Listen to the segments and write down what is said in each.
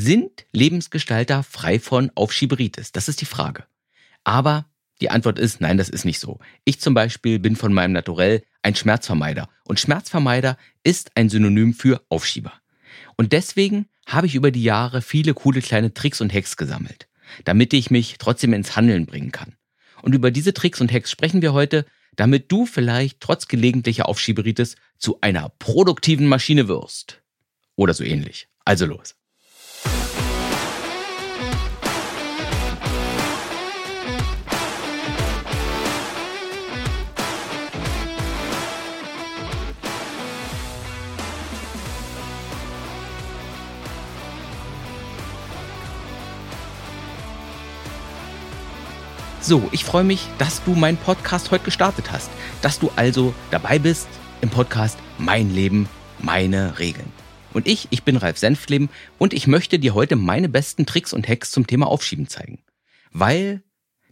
Sind Lebensgestalter frei von Aufschieberitis? Das ist die Frage. Aber die Antwort ist, nein, das ist nicht so. Ich zum Beispiel bin von meinem Naturell ein Schmerzvermeider. Und Schmerzvermeider ist ein Synonym für Aufschieber. Und deswegen habe ich über die Jahre viele coole kleine Tricks und Hacks gesammelt, damit ich mich trotzdem ins Handeln bringen kann. Und über diese Tricks und Hacks sprechen wir heute, damit du vielleicht trotz gelegentlicher Aufschieberitis zu einer produktiven Maschine wirst. Oder so ähnlich. Also los. So, ich freue mich, dass du meinen Podcast heute gestartet hast, dass du also dabei bist im Podcast Mein Leben, meine Regeln. Und ich, ich bin Ralf Senfleben und ich möchte dir heute meine besten Tricks und Hacks zum Thema Aufschieben zeigen. Weil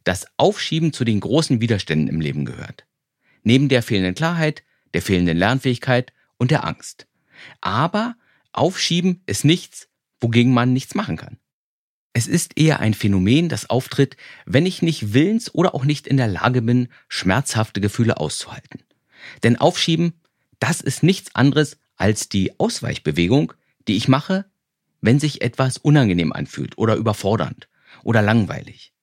das Aufschieben zu den großen Widerständen im Leben gehört. Neben der fehlenden Klarheit, der fehlenden Lernfähigkeit und der Angst. Aber Aufschieben ist nichts, wogegen man nichts machen kann. Es ist eher ein Phänomen, das auftritt, wenn ich nicht willens oder auch nicht in der Lage bin, schmerzhafte Gefühle auszuhalten. Denn Aufschieben, das ist nichts anderes als die Ausweichbewegung, die ich mache, wenn sich etwas unangenehm anfühlt oder überfordernd oder langweilig.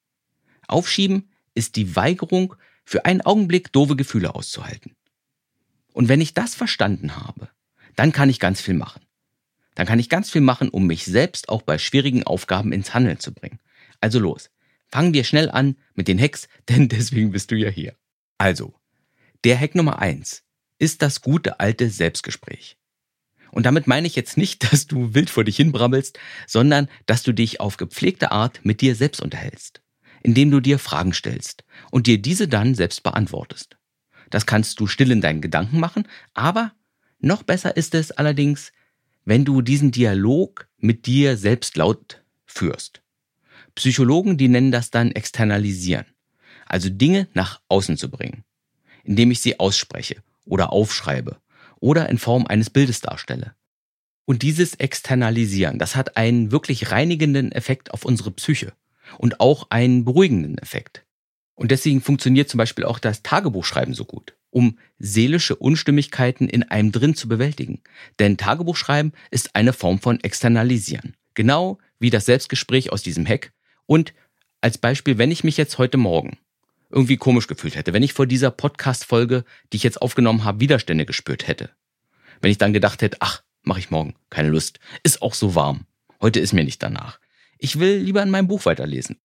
Aufschieben ist die Weigerung, für einen Augenblick doofe Gefühle auszuhalten. Und wenn ich das verstanden habe, dann kann ich ganz viel machen dann kann ich ganz viel machen, um mich selbst auch bei schwierigen Aufgaben ins Handeln zu bringen. Also los, fangen wir schnell an mit den Hacks, denn deswegen bist du ja hier. Also, der Hack Nummer eins ist das gute alte Selbstgespräch. Und damit meine ich jetzt nicht, dass du wild vor dich hinbrabbelst, sondern dass du dich auf gepflegte Art mit dir selbst unterhältst, indem du dir Fragen stellst und dir diese dann selbst beantwortest. Das kannst du still in deinen Gedanken machen, aber noch besser ist es allerdings, wenn du diesen Dialog mit dir selbst laut führst. Psychologen, die nennen das dann externalisieren. Also Dinge nach außen zu bringen, indem ich sie ausspreche oder aufschreibe oder in Form eines Bildes darstelle. Und dieses Externalisieren, das hat einen wirklich reinigenden Effekt auf unsere Psyche und auch einen beruhigenden Effekt. Und deswegen funktioniert zum Beispiel auch das Tagebuchschreiben so gut um seelische Unstimmigkeiten in einem drin zu bewältigen. Denn Tagebuchschreiben ist eine Form von Externalisieren. Genau wie das Selbstgespräch aus diesem Hack. Und als Beispiel, wenn ich mich jetzt heute Morgen irgendwie komisch gefühlt hätte, wenn ich vor dieser Podcast-Folge, die ich jetzt aufgenommen habe, Widerstände gespürt hätte. Wenn ich dann gedacht hätte, ach, mache ich morgen, keine Lust, ist auch so warm. Heute ist mir nicht danach. Ich will lieber in meinem Buch weiterlesen.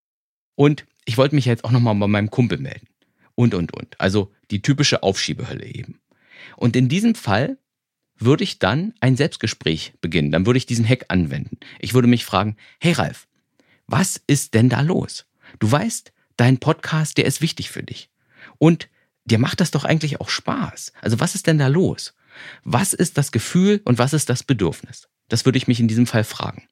Und ich wollte mich jetzt auch nochmal bei meinem Kumpel melden und, und, und. Also die typische Aufschiebehölle eben. Und in diesem Fall würde ich dann ein Selbstgespräch beginnen. Dann würde ich diesen Hack anwenden. Ich würde mich fragen, hey Ralf, was ist denn da los? Du weißt, dein Podcast, der ist wichtig für dich. Und dir macht das doch eigentlich auch Spaß. Also was ist denn da los? Was ist das Gefühl und was ist das Bedürfnis? Das würde ich mich in diesem Fall fragen.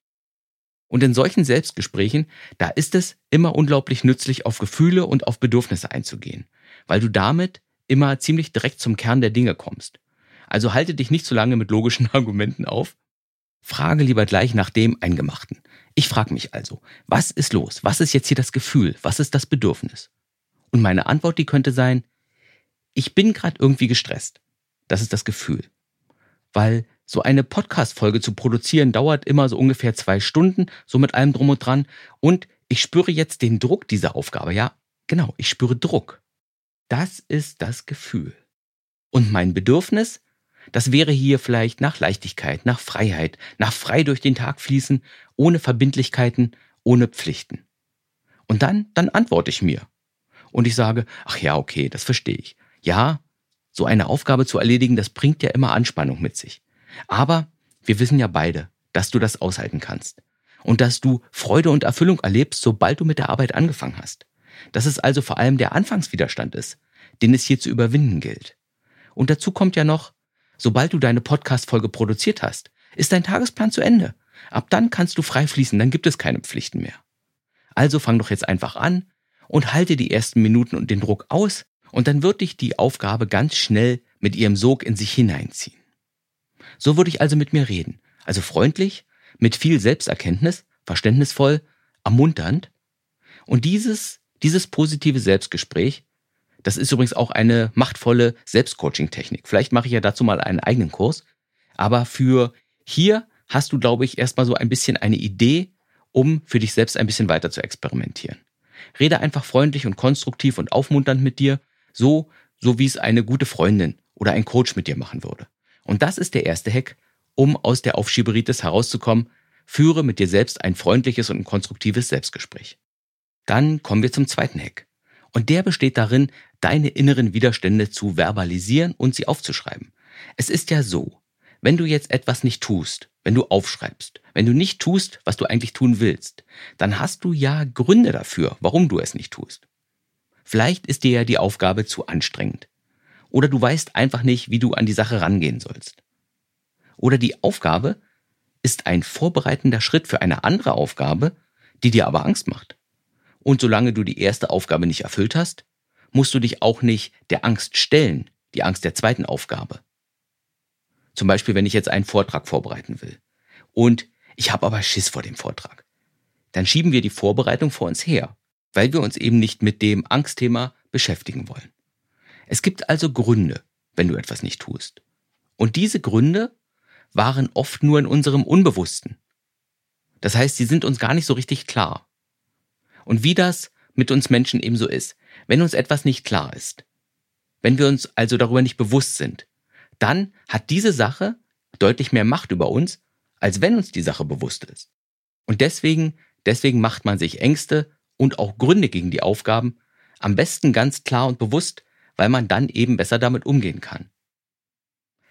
Und in solchen Selbstgesprächen, da ist es immer unglaublich nützlich, auf Gefühle und auf Bedürfnisse einzugehen, weil du damit immer ziemlich direkt zum Kern der Dinge kommst. Also halte dich nicht zu lange mit logischen Argumenten auf. Frage lieber gleich nach dem Eingemachten. Ich frage mich also, was ist los? Was ist jetzt hier das Gefühl? Was ist das Bedürfnis? Und meine Antwort, die könnte sein, ich bin gerade irgendwie gestresst. Das ist das Gefühl. Weil so eine Podcast-Folge zu produzieren dauert immer so ungefähr zwei Stunden, so mit allem drum und dran. Und ich spüre jetzt den Druck dieser Aufgabe. Ja, genau, ich spüre Druck. Das ist das Gefühl. Und mein Bedürfnis, das wäre hier vielleicht nach Leichtigkeit, nach Freiheit, nach frei durch den Tag fließen, ohne Verbindlichkeiten, ohne Pflichten. Und dann, dann antworte ich mir. Und ich sage, ach ja, okay, das verstehe ich. Ja, so eine Aufgabe zu erledigen, das bringt ja immer Anspannung mit sich. Aber wir wissen ja beide, dass du das aushalten kannst. Und dass du Freude und Erfüllung erlebst, sobald du mit der Arbeit angefangen hast. Dass es also vor allem der Anfangswiderstand ist, den es hier zu überwinden gilt. Und dazu kommt ja noch, sobald du deine Podcast-Folge produziert hast, ist dein Tagesplan zu Ende. Ab dann kannst du frei fließen, dann gibt es keine Pflichten mehr. Also fang doch jetzt einfach an und halte die ersten Minuten und den Druck aus und dann wird dich die Aufgabe ganz schnell mit ihrem Sog in sich hineinziehen. So würde ich also mit mir reden. Also freundlich, mit viel Selbsterkenntnis, verständnisvoll, ermunternd. Und dieses, dieses positive Selbstgespräch, das ist übrigens auch eine machtvolle Selbstcoaching-Technik. Vielleicht mache ich ja dazu mal einen eigenen Kurs. Aber für hier hast du, glaube ich, erstmal so ein bisschen eine Idee, um für dich selbst ein bisschen weiter zu experimentieren. Rede einfach freundlich und konstruktiv und aufmunternd mit dir, so, so wie es eine gute Freundin oder ein Coach mit dir machen würde. Und das ist der erste Hack, um aus der Aufschieberitis herauszukommen. Führe mit dir selbst ein freundliches und konstruktives Selbstgespräch. Dann kommen wir zum zweiten Hack. Und der besteht darin, deine inneren Widerstände zu verbalisieren und sie aufzuschreiben. Es ist ja so, wenn du jetzt etwas nicht tust, wenn du aufschreibst, wenn du nicht tust, was du eigentlich tun willst, dann hast du ja Gründe dafür, warum du es nicht tust. Vielleicht ist dir ja die Aufgabe zu anstrengend. Oder du weißt einfach nicht, wie du an die Sache rangehen sollst. Oder die Aufgabe ist ein vorbereitender Schritt für eine andere Aufgabe, die dir aber Angst macht. Und solange du die erste Aufgabe nicht erfüllt hast, musst du dich auch nicht der Angst stellen, die Angst der zweiten Aufgabe. Zum Beispiel, wenn ich jetzt einen Vortrag vorbereiten will. Und ich habe aber Schiss vor dem Vortrag. Dann schieben wir die Vorbereitung vor uns her, weil wir uns eben nicht mit dem Angstthema beschäftigen wollen. Es gibt also Gründe, wenn du etwas nicht tust. Und diese Gründe waren oft nur in unserem Unbewussten. Das heißt, sie sind uns gar nicht so richtig klar. Und wie das mit uns Menschen ebenso ist, wenn uns etwas nicht klar ist, wenn wir uns also darüber nicht bewusst sind, dann hat diese Sache deutlich mehr Macht über uns, als wenn uns die Sache bewusst ist. Und deswegen, deswegen macht man sich Ängste und auch Gründe gegen die Aufgaben am besten ganz klar und bewusst, weil man dann eben besser damit umgehen kann.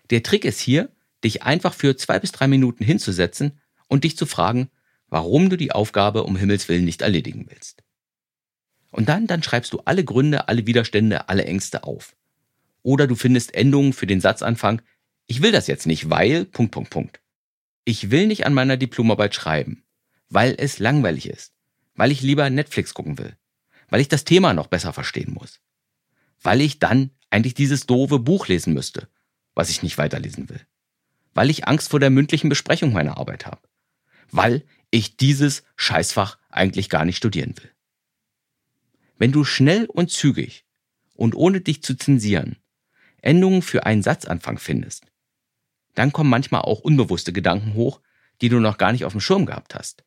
Der Trick ist hier, dich einfach für zwei bis drei Minuten hinzusetzen und dich zu fragen, warum du die Aufgabe um Himmels Willen nicht erledigen willst. Und dann, dann schreibst du alle Gründe, alle Widerstände, alle Ängste auf. Oder du findest Endungen für den Satzanfang, ich will das jetzt nicht, weil, Punkt, Punkt, Punkt. Ich will nicht an meiner Diplomarbeit schreiben, weil es langweilig ist, weil ich lieber Netflix gucken will, weil ich das Thema noch besser verstehen muss, weil ich dann eigentlich dieses doofe Buch lesen müsste, was ich nicht weiterlesen will, weil ich Angst vor der mündlichen Besprechung meiner Arbeit habe, weil ich dieses Scheißfach eigentlich gar nicht studieren will. Wenn du schnell und zügig und ohne dich zu zensieren Endungen für einen Satzanfang findest, dann kommen manchmal auch unbewusste Gedanken hoch, die du noch gar nicht auf dem Schirm gehabt hast.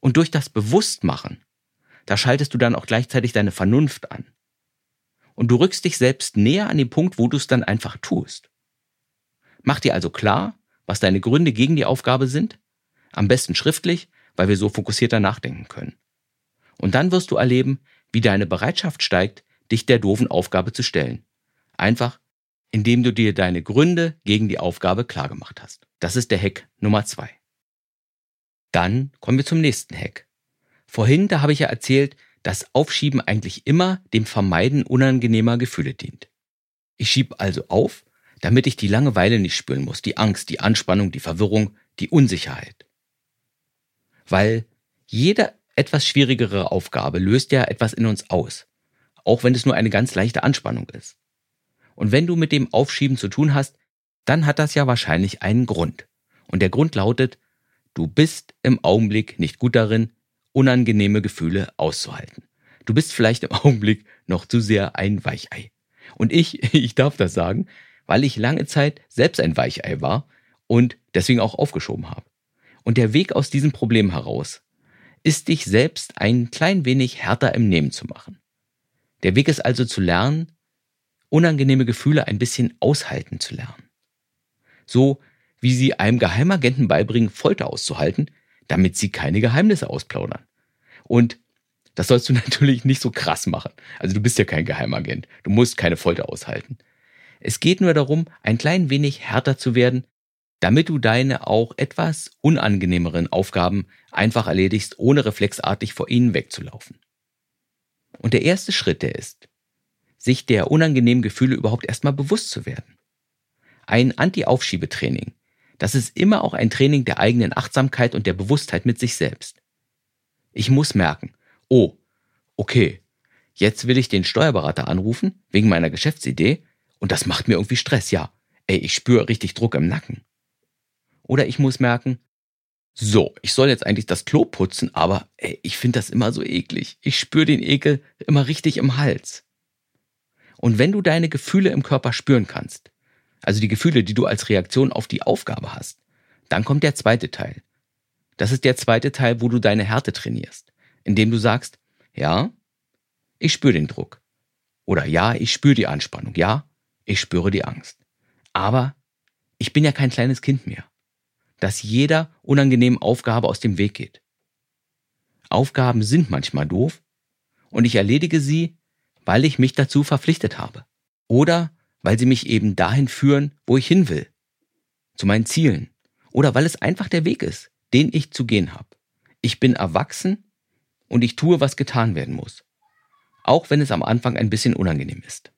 Und durch das Bewusstmachen, da schaltest du dann auch gleichzeitig deine Vernunft an. Und du rückst dich selbst näher an den Punkt, wo du es dann einfach tust. Mach dir also klar, was deine Gründe gegen die Aufgabe sind, am besten schriftlich, weil wir so fokussierter nachdenken können. Und dann wirst du erleben, wie deine Bereitschaft steigt, dich der doofen Aufgabe zu stellen. Einfach, indem du dir deine Gründe gegen die Aufgabe klargemacht hast. Das ist der Hack Nummer zwei. Dann kommen wir zum nächsten Hack. Vorhin, da habe ich ja erzählt, dass Aufschieben eigentlich immer dem Vermeiden unangenehmer Gefühle dient. Ich schiebe also auf, damit ich die Langeweile nicht spüren muss, die Angst, die Anspannung, die Verwirrung, die Unsicherheit. Weil jede etwas schwierigere Aufgabe löst ja etwas in uns aus, auch wenn es nur eine ganz leichte Anspannung ist. Und wenn du mit dem Aufschieben zu tun hast, dann hat das ja wahrscheinlich einen Grund. Und der Grund lautet, du bist im Augenblick nicht gut darin, unangenehme Gefühle auszuhalten. Du bist vielleicht im Augenblick noch zu sehr ein Weichei. Und ich, ich darf das sagen, weil ich lange Zeit selbst ein Weichei war und deswegen auch aufgeschoben habe. Und der Weg aus diesem Problem heraus ist dich selbst ein klein wenig härter im Nehmen zu machen. Der Weg ist also zu lernen, unangenehme Gefühle ein bisschen aushalten zu lernen. So wie sie einem Geheimagenten beibringen, Folter auszuhalten, damit sie keine Geheimnisse ausplaudern. Und das sollst du natürlich nicht so krass machen. Also du bist ja kein Geheimagent. Du musst keine Folter aushalten. Es geht nur darum, ein klein wenig härter zu werden, damit du deine auch etwas unangenehmeren Aufgaben einfach erledigst, ohne reflexartig vor ihnen wegzulaufen. Und der erste Schritt, der ist, sich der unangenehmen Gefühle überhaupt erstmal bewusst zu werden. Ein Anti-Aufschiebetraining, das ist immer auch ein Training der eigenen Achtsamkeit und der Bewusstheit mit sich selbst. Ich muss merken, oh, okay, jetzt will ich den Steuerberater anrufen wegen meiner Geschäftsidee und das macht mir irgendwie Stress, ja. Ey, ich spüre richtig Druck im Nacken. Oder ich muss merken, So, ich soll jetzt eigentlich das Klo putzen, aber ey, ich finde das immer so eklig. Ich spüre den Ekel immer richtig im Hals. Und wenn du deine Gefühle im Körper spüren kannst, also die Gefühle, die du als Reaktion auf die Aufgabe hast, dann kommt der zweite Teil. Das ist der zweite Teil, wo du deine Härte trainierst, indem du sagst, ja, ich spüre den Druck. Oder ja, ich spüre die Anspannung. Ja, ich spüre die Angst. Aber ich bin ja kein kleines Kind mehr dass jeder unangenehmen Aufgabe aus dem Weg geht. Aufgaben sind manchmal doof und ich erledige sie, weil ich mich dazu verpflichtet habe. Oder weil sie mich eben dahin führen, wo ich hin will. Zu meinen Zielen. Oder weil es einfach der Weg ist, den ich zu gehen habe. Ich bin erwachsen und ich tue, was getan werden muss. Auch wenn es am Anfang ein bisschen unangenehm ist.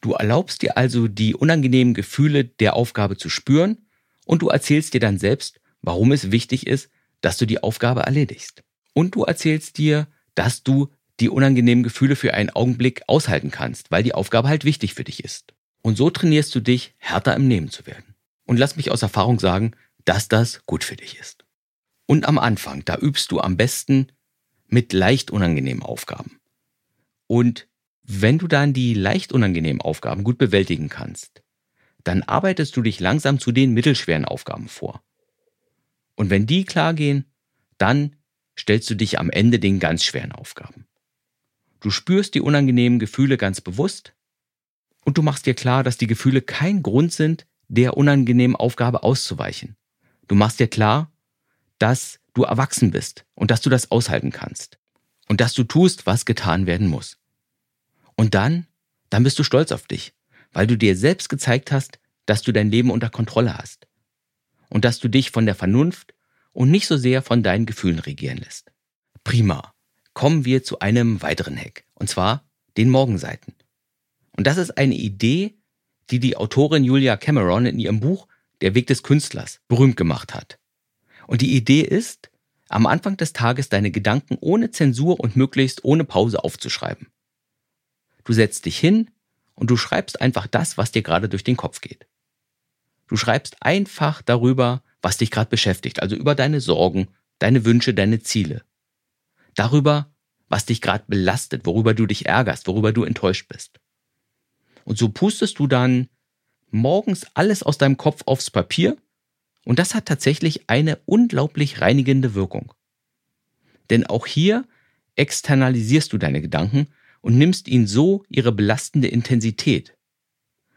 Du erlaubst dir also die unangenehmen Gefühle der Aufgabe zu spüren und du erzählst dir dann selbst, warum es wichtig ist, dass du die Aufgabe erledigst. Und du erzählst dir, dass du die unangenehmen Gefühle für einen Augenblick aushalten kannst, weil die Aufgabe halt wichtig für dich ist. Und so trainierst du dich, härter im Nehmen zu werden. Und lass mich aus Erfahrung sagen, dass das gut für dich ist. Und am Anfang, da übst du am besten mit leicht unangenehmen Aufgaben. Und wenn du dann die leicht unangenehmen Aufgaben gut bewältigen kannst, dann arbeitest du dich langsam zu den mittelschweren Aufgaben vor. Und wenn die klar gehen, dann stellst du dich am Ende den ganz schweren Aufgaben. Du spürst die unangenehmen Gefühle ganz bewusst und du machst dir klar, dass die Gefühle kein Grund sind, der unangenehmen Aufgabe auszuweichen. Du machst dir klar, dass du erwachsen bist und dass du das aushalten kannst und dass du tust, was getan werden muss. Und dann, dann bist du stolz auf dich weil du dir selbst gezeigt hast, dass du dein Leben unter Kontrolle hast und dass du dich von der Vernunft und nicht so sehr von deinen Gefühlen regieren lässt. Prima. Kommen wir zu einem weiteren Hack, und zwar den Morgenseiten. Und das ist eine Idee, die die Autorin Julia Cameron in ihrem Buch Der Weg des Künstlers berühmt gemacht hat. Und die Idee ist, am Anfang des Tages deine Gedanken ohne Zensur und möglichst ohne Pause aufzuschreiben. Du setzt dich hin, und du schreibst einfach das, was dir gerade durch den Kopf geht. Du schreibst einfach darüber, was dich gerade beschäftigt, also über deine Sorgen, deine Wünsche, deine Ziele. Darüber, was dich gerade belastet, worüber du dich ärgerst, worüber du enttäuscht bist. Und so pustest du dann morgens alles aus deinem Kopf aufs Papier und das hat tatsächlich eine unglaublich reinigende Wirkung. Denn auch hier externalisierst du deine Gedanken und nimmst ihnen so ihre belastende Intensität.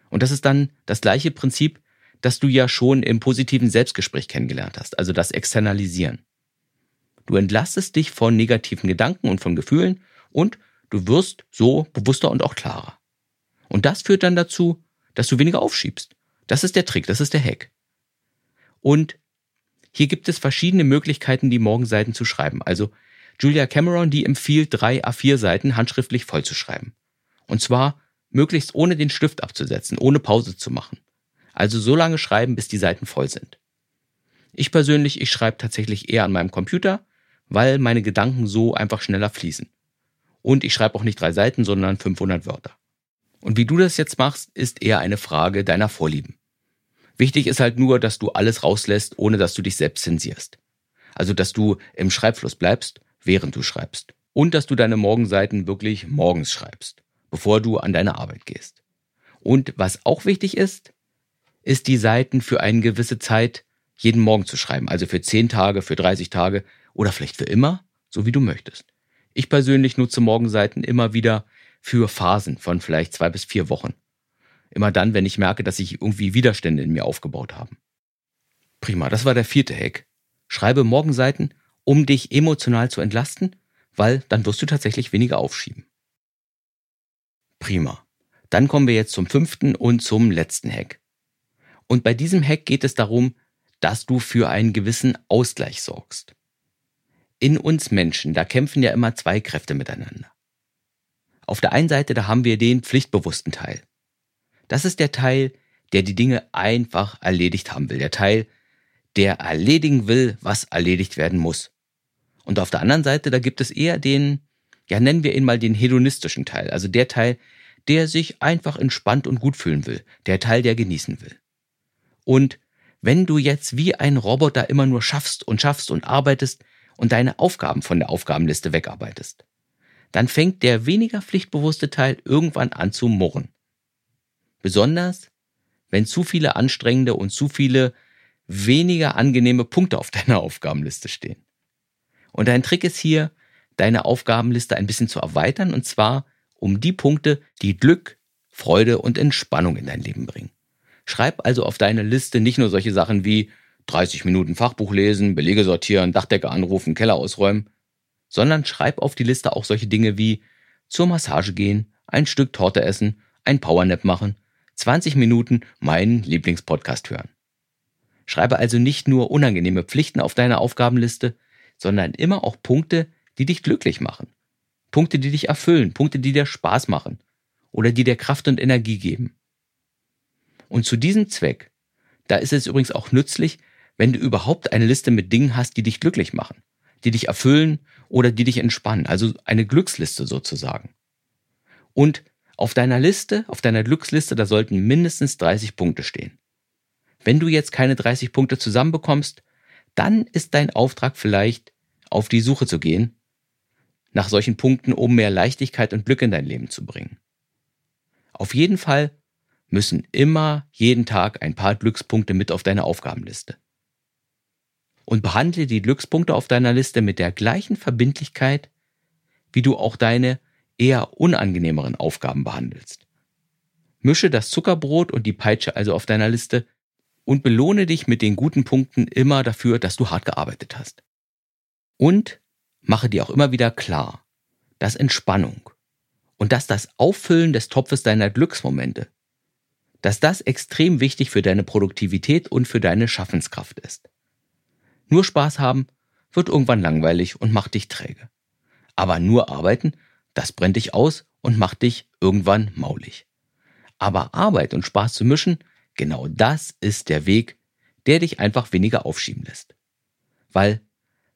Und das ist dann das gleiche Prinzip, das du ja schon im positiven Selbstgespräch kennengelernt hast, also das Externalisieren. Du entlastest dich von negativen Gedanken und von Gefühlen und du wirst so bewusster und auch klarer. Und das führt dann dazu, dass du weniger aufschiebst. Das ist der Trick, das ist der Hack. Und hier gibt es verschiedene Möglichkeiten, die Morgenseiten zu schreiben. Also Julia Cameron, die empfiehlt, drei A4-Seiten handschriftlich vollzuschreiben. Und zwar möglichst ohne den Stift abzusetzen, ohne Pause zu machen. Also so lange schreiben, bis die Seiten voll sind. Ich persönlich, ich schreibe tatsächlich eher an meinem Computer, weil meine Gedanken so einfach schneller fließen. Und ich schreibe auch nicht drei Seiten, sondern 500 Wörter. Und wie du das jetzt machst, ist eher eine Frage deiner Vorlieben. Wichtig ist halt nur, dass du alles rauslässt, ohne dass du dich selbst zensierst. Also, dass du im Schreibfluss bleibst während du schreibst. Und dass du deine Morgenseiten wirklich morgens schreibst, bevor du an deine Arbeit gehst. Und was auch wichtig ist, ist die Seiten für eine gewisse Zeit jeden Morgen zu schreiben. Also für 10 Tage, für 30 Tage oder vielleicht für immer, so wie du möchtest. Ich persönlich nutze Morgenseiten immer wieder für Phasen von vielleicht zwei bis vier Wochen. Immer dann, wenn ich merke, dass sich irgendwie Widerstände in mir aufgebaut haben. Prima, das war der vierte Hack. Schreibe Morgenseiten um dich emotional zu entlasten, weil dann wirst du tatsächlich weniger aufschieben. Prima. Dann kommen wir jetzt zum fünften und zum letzten Hack. Und bei diesem Hack geht es darum, dass du für einen gewissen Ausgleich sorgst. In uns Menschen, da kämpfen ja immer zwei Kräfte miteinander. Auf der einen Seite, da haben wir den pflichtbewussten Teil. Das ist der Teil, der die Dinge einfach erledigt haben will. Der Teil, der erledigen will, was erledigt werden muss. Und auf der anderen Seite, da gibt es eher den, ja nennen wir ihn mal den hedonistischen Teil, also der Teil, der sich einfach entspannt und gut fühlen will, der Teil, der genießen will. Und wenn du jetzt wie ein Roboter immer nur schaffst und schaffst und arbeitest und deine Aufgaben von der Aufgabenliste wegarbeitest, dann fängt der weniger pflichtbewusste Teil irgendwann an zu murren. Besonders, wenn zu viele anstrengende und zu viele weniger angenehme Punkte auf deiner Aufgabenliste stehen. Und dein Trick ist hier, deine Aufgabenliste ein bisschen zu erweitern und zwar um die Punkte, die Glück, Freude und Entspannung in dein Leben bringen. Schreib also auf deine Liste nicht nur solche Sachen wie 30 Minuten Fachbuch lesen, Belege sortieren, Dachdecker anrufen, Keller ausräumen, sondern schreib auf die Liste auch solche Dinge wie zur Massage gehen, ein Stück Torte essen, ein Powernap machen, 20 Minuten meinen Lieblingspodcast hören. Schreibe also nicht nur unangenehme Pflichten auf deine Aufgabenliste, sondern immer auch Punkte, die dich glücklich machen. Punkte, die dich erfüllen, Punkte, die dir Spaß machen oder die dir Kraft und Energie geben. Und zu diesem Zweck, da ist es übrigens auch nützlich, wenn du überhaupt eine Liste mit Dingen hast, die dich glücklich machen, die dich erfüllen oder die dich entspannen, also eine Glücksliste sozusagen. Und auf deiner Liste, auf deiner Glücksliste, da sollten mindestens 30 Punkte stehen. Wenn du jetzt keine 30 Punkte zusammenbekommst, dann ist dein Auftrag vielleicht, auf die Suche zu gehen nach solchen Punkten, um mehr Leichtigkeit und Glück in dein Leben zu bringen. Auf jeden Fall müssen immer jeden Tag ein paar Glückspunkte mit auf deine Aufgabenliste. Und behandle die Glückspunkte auf deiner Liste mit der gleichen Verbindlichkeit, wie du auch deine eher unangenehmeren Aufgaben behandelst. Mische das Zuckerbrot und die Peitsche also auf deiner Liste und belohne dich mit den guten Punkten immer dafür, dass du hart gearbeitet hast. Und mache dir auch immer wieder klar, dass Entspannung und dass das Auffüllen des Topfes deiner Glücksmomente, dass das extrem wichtig für deine Produktivität und für deine Schaffenskraft ist. Nur Spaß haben wird irgendwann langweilig und macht dich träge. Aber nur arbeiten, das brennt dich aus und macht dich irgendwann maulig. Aber Arbeit und Spaß zu mischen, genau das ist der Weg, der dich einfach weniger aufschieben lässt. Weil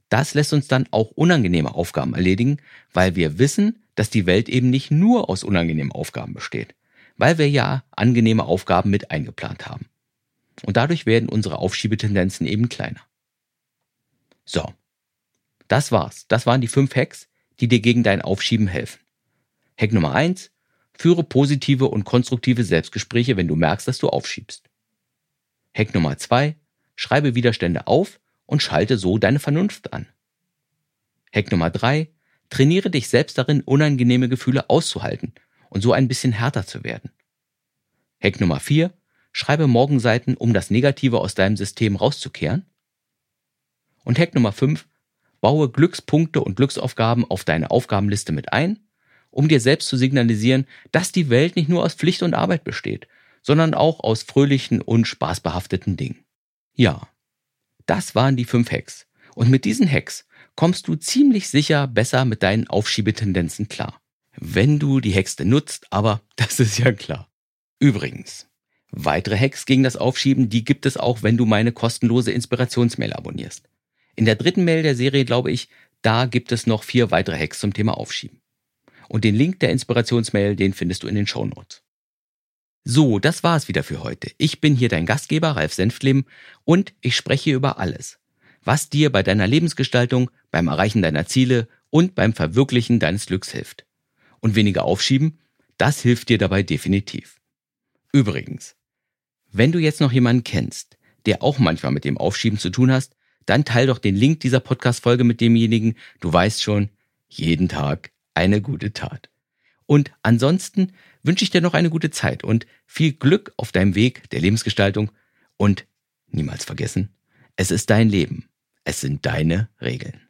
das lässt uns dann auch unangenehme Aufgaben erledigen, weil wir wissen, dass die Welt eben nicht nur aus unangenehmen Aufgaben besteht, weil wir ja angenehme Aufgaben mit eingeplant haben. Und dadurch werden unsere Aufschiebetendenzen eben kleiner. So, das war's. Das waren die fünf Hacks, die dir gegen dein Aufschieben helfen. Hack Nummer eins: Führe positive und konstruktive Selbstgespräche, wenn du merkst, dass du aufschiebst. Hack Nummer zwei: Schreibe Widerstände auf und schalte so deine Vernunft an. Hack Nummer drei, trainiere dich selbst darin, unangenehme Gefühle auszuhalten und so ein bisschen härter zu werden. Hack Nummer vier, schreibe Morgenseiten, um das Negative aus deinem System rauszukehren. Und Hack Nummer fünf, baue Glückspunkte und Glücksaufgaben auf deine Aufgabenliste mit ein, um dir selbst zu signalisieren, dass die Welt nicht nur aus Pflicht und Arbeit besteht, sondern auch aus fröhlichen und spaßbehafteten Dingen. Ja, das waren die fünf Hacks. Und mit diesen Hacks kommst du ziemlich sicher besser mit deinen Aufschiebetendenzen klar. Wenn du die denn nutzt, aber das ist ja klar. Übrigens, weitere Hacks gegen das Aufschieben, die gibt es auch, wenn du meine kostenlose Inspirationsmail abonnierst. In der dritten Mail der Serie, glaube ich, da gibt es noch vier weitere Hacks zum Thema Aufschieben. Und den Link der Inspirationsmail, den findest du in den Show Notes. So, das war's wieder für heute. Ich bin hier dein Gastgeber, Ralf Senftleben, und ich spreche über alles, was dir bei deiner Lebensgestaltung, beim Erreichen deiner Ziele und beim Verwirklichen deines Glücks hilft. Und weniger aufschieben, das hilft dir dabei definitiv. Übrigens, wenn du jetzt noch jemanden kennst, der auch manchmal mit dem Aufschieben zu tun hast, dann teil doch den Link dieser Podcast-Folge mit demjenigen, du weißt schon, jeden Tag eine gute Tat. Und ansonsten wünsche ich dir noch eine gute Zeit und viel Glück auf deinem Weg der Lebensgestaltung und niemals vergessen, es ist dein Leben, es sind deine Regeln.